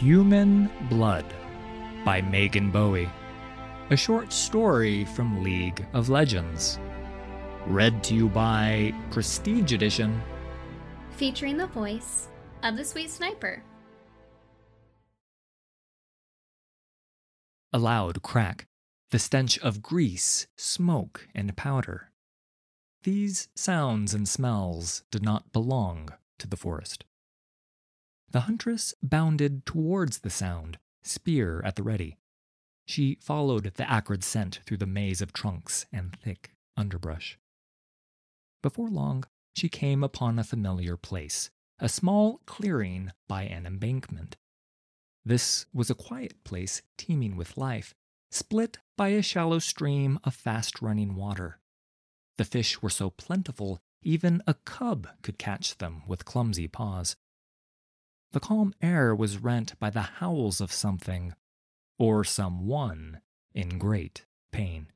Human Blood by Meaghan Bowie, a short story from League of Legends. Read to you by Prestige Edition, featuring the voice of the Sweet Sniper. A loud crack, the stench of grease, smoke, and powder. These sounds and smells did not belong to the forest. The huntress bounded towards the sound, spear at the ready. She followed the acrid scent through the maze of trunks and thick underbrush. Before long, she came upon a familiar place, a small clearing by an embankment. This was a quiet place teeming with life, split by a shallow stream of fast running water. The fish were so plentiful, even a cub could catch them with clumsy paws. The calm air was rent by the howls of something, or someone, in great pain.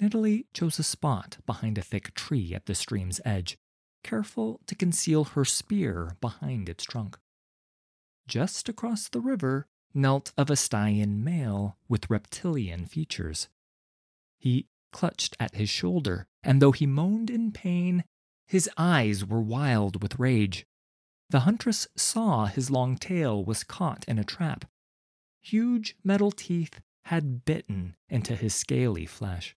Nidalee chose a spot behind a thick tree at the stream's edge, careful to conceal her spear behind its trunk. Just across the river knelt a Vastayan male with reptilian features. He clutched at his shoulder, and though he moaned in pain, his eyes were wild with rage. The huntress saw his long tail was caught in a trap. Huge metal teeth had bitten into his scaly flesh.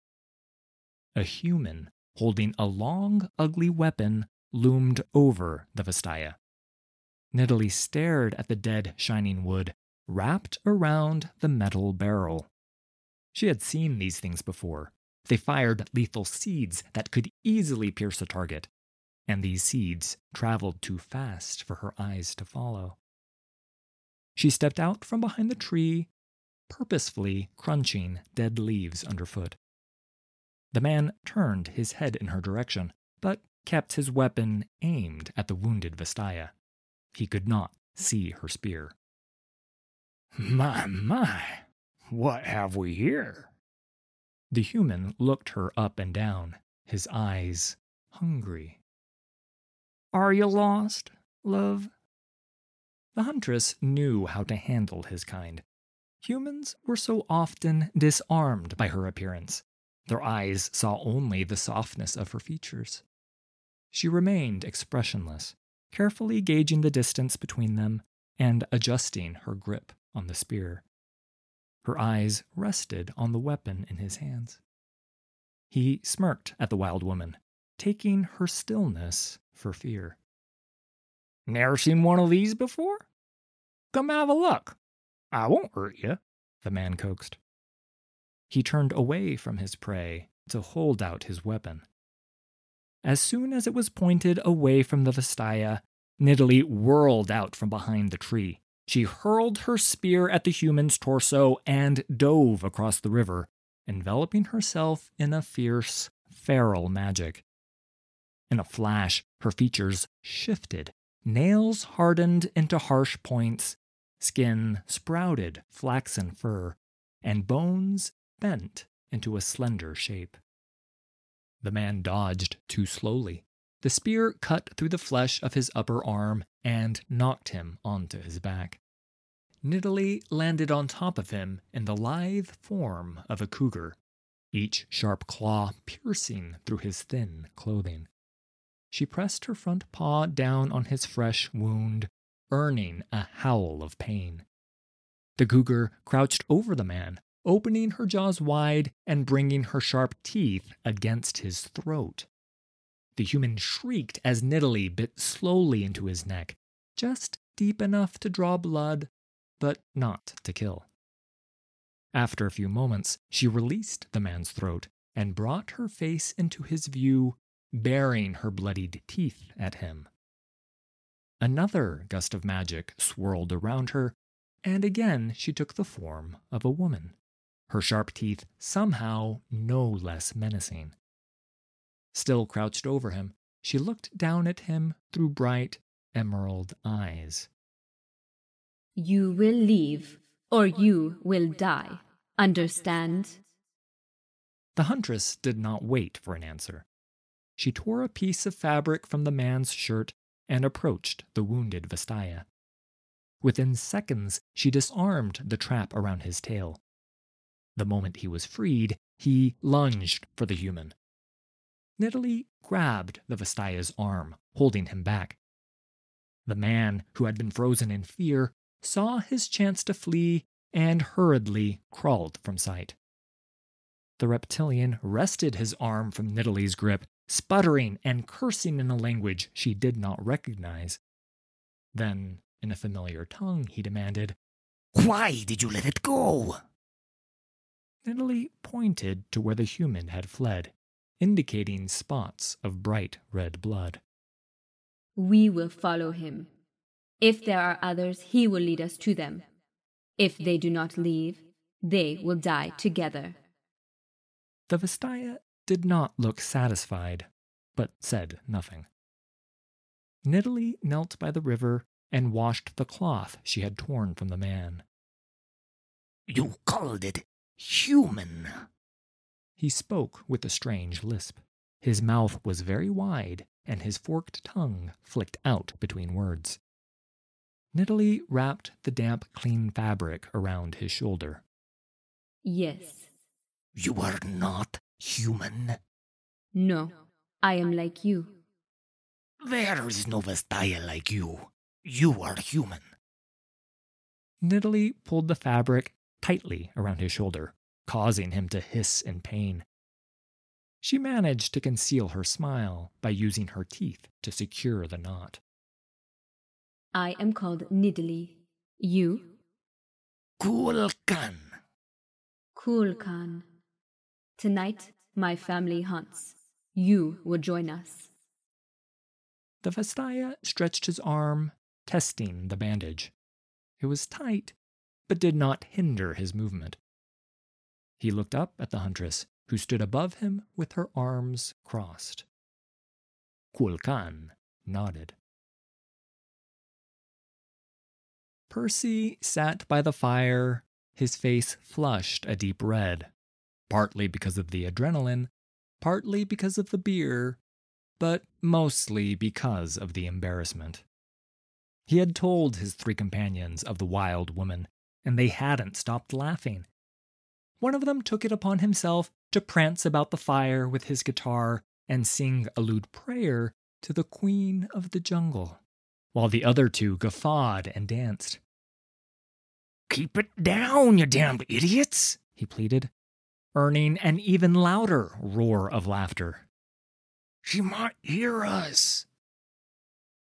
A human holding a long, ugly weapon loomed over the Vastaya. Nidalee stared at the dead, shining wood wrapped around the metal barrel. She had seen these things before. They fired lethal seeds that could easily pierce a target, and these seeds traveled too fast for her eyes to follow. She stepped out from behind the tree, purposefully crunching dead leaves underfoot. The man turned his head in her direction, but kept his weapon aimed at the wounded Vastaya. He could not see her spear. My, my, what have we here? The human looked her up and down, his eyes hungry. Are you lost, love? The huntress knew how to handle his kind. Humans were so often disarmed by her appearance. Their eyes saw only the softness of her features. She remained expressionless, carefully gauging the distance between them and adjusting her grip on the spear. Her eyes rested on the weapon in his hands. He smirked at the wild woman, taking her stillness for fear. Never seen one of these before? Come have a look. I won't hurt you, the man coaxed. He turned away from his prey to hold out his weapon. As soon as it was pointed away from the Vastaya, Nidalee whirled out from behind the tree. She hurled her spear at the human's torso and dove across the river, enveloping herself in a fierce, feral magic. In a flash, her features shifted, nails hardened into harsh points, skin sprouted flaxen fur, and bones bent into a slender shape. The man dodged too slowly. The spear cut through the flesh of his upper arm and knocked him onto his back. Nidalee landed on top of him in the lithe form of a cougar, each sharp claw piercing through his thin clothing. She pressed her front paw down on his fresh wound, earning a howl of pain. The cougar crouched over the man, opening her jaws wide and bringing her sharp teeth against his throat. The human shrieked as Nidalee bit slowly into his neck, just deep enough to draw blood, but not to kill. After a few moments, she released the man's throat and brought her face into his view baring her bloodied teeth at him. Another gust of magic swirled around her, and again she took the form of a woman, her sharp teeth somehow no less menacing. Still crouched over him, she looked down at him through bright emerald eyes. You will leave, or you will die. Understand? The huntress did not wait for an answer. She tore a piece of fabric from the man's shirt and approached the wounded Vastaya. Within seconds, she disarmed the trap around his tail. The moment he was freed, he lunged for the human. Nidalee grabbed the Vastaya's arm, holding him back. The man, who had been frozen in fear, saw his chance to flee and hurriedly crawled from sight. The reptilian wrested his arm from Nidalee's grip, sputtering and cursing in a language she did not recognize. Then, in a familiar tongue, he demanded, Why did you let it go? Nidalee pointed to where the human had fled, indicating spots of bright red blood. We will follow him. If there are others, he will lead us to them. If they do not leave, they will die together. The Vastaya did not look satisfied, but said nothing. Nidalee knelt by the river and washed the cloth she had torn from the man. You called it human. He spoke with a strange lisp. His mouth was very wide, and his forked tongue flicked out between words. Nidalee wrapped the damp, clean fabric around his shoulder. Yes. You are not human. No. I am like you. There is no Vastaya like you. You are human. Nidalee pulled the fabric tightly around his shoulder, causing him to hiss in pain. She managed to conceal her smile by using her teeth to secure the knot. I am called Nidalee. You? Kulkan. Kulkan. Tonight, my family hunts. You will join us. The Vastaya stretched his arm, testing the bandage. It was tight, but did not hinder his movement. He looked up at the huntress, who stood above him with her arms crossed. Kulkan nodded. Percy sat by the fire, his face flushed a deep red, partly because of the adrenaline, partly because of the beer, but mostly because of the embarrassment. He had told his three companions of the wild woman, and they hadn't stopped laughing. One of them took it upon himself to prance about the fire with his guitar and sing a lewd prayer to the queen of the jungle, while the other two guffawed and danced. Keep it down, you damned idiots, he pleaded, earning an even louder roar of laughter. She might hear us.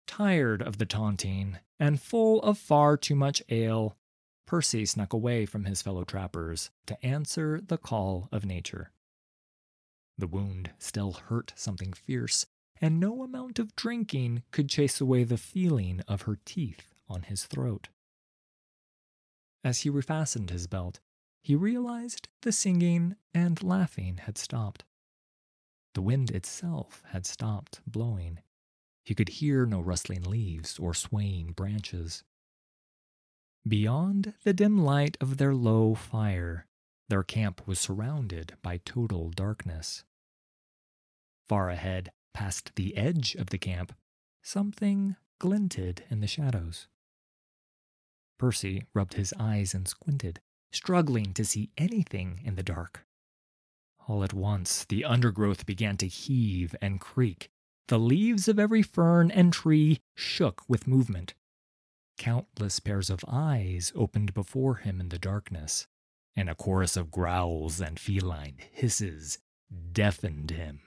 Tired of the taunting and full of far too much ale, Percy snuck away from his fellow trappers to answer the call of nature. The wound still hurt something fierce, and no amount of drinking could chase away the feeling of her teeth on his throat. As he refastened his belt, he realized the singing and laughing had stopped. The wind itself had stopped blowing. He could hear no rustling leaves or swaying branches. Beyond the dim light of their low fire, their camp was surrounded by total darkness. Far ahead, past the edge of the camp, something glinted in the shadows. Percy rubbed his eyes and squinted, struggling to see anything in the dark. All at once, the undergrowth began to heave and creak. The leaves of every fern and tree shook with movement. Countless pairs of eyes opened before him in the darkness, and a chorus of growls and feline hisses deafened him.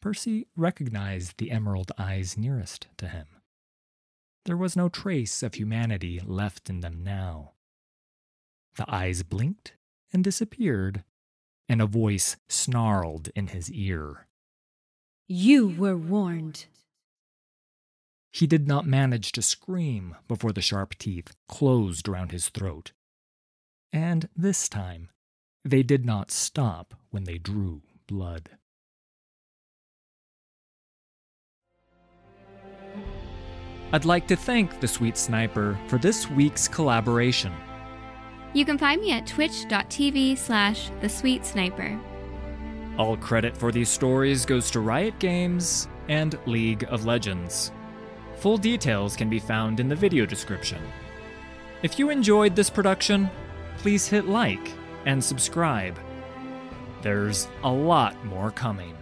Percy recognized the emerald eyes nearest to him. There was no trace of humanity left in them now. The eyes blinked and disappeared, and a voice snarled in his ear. You were warned. He did not manage to scream before the sharp teeth closed around his throat. And this time, they did not stop when they drew blood. I'd like to thank the Sweet Sniper for this week's collaboration. You can find me at twitch.tv slash the sweet sniper. All credit for these stories goes to Riot Games and League of Legends. Full details can be found in the video description. If you enjoyed this production, please hit like and subscribe. There's a lot more coming.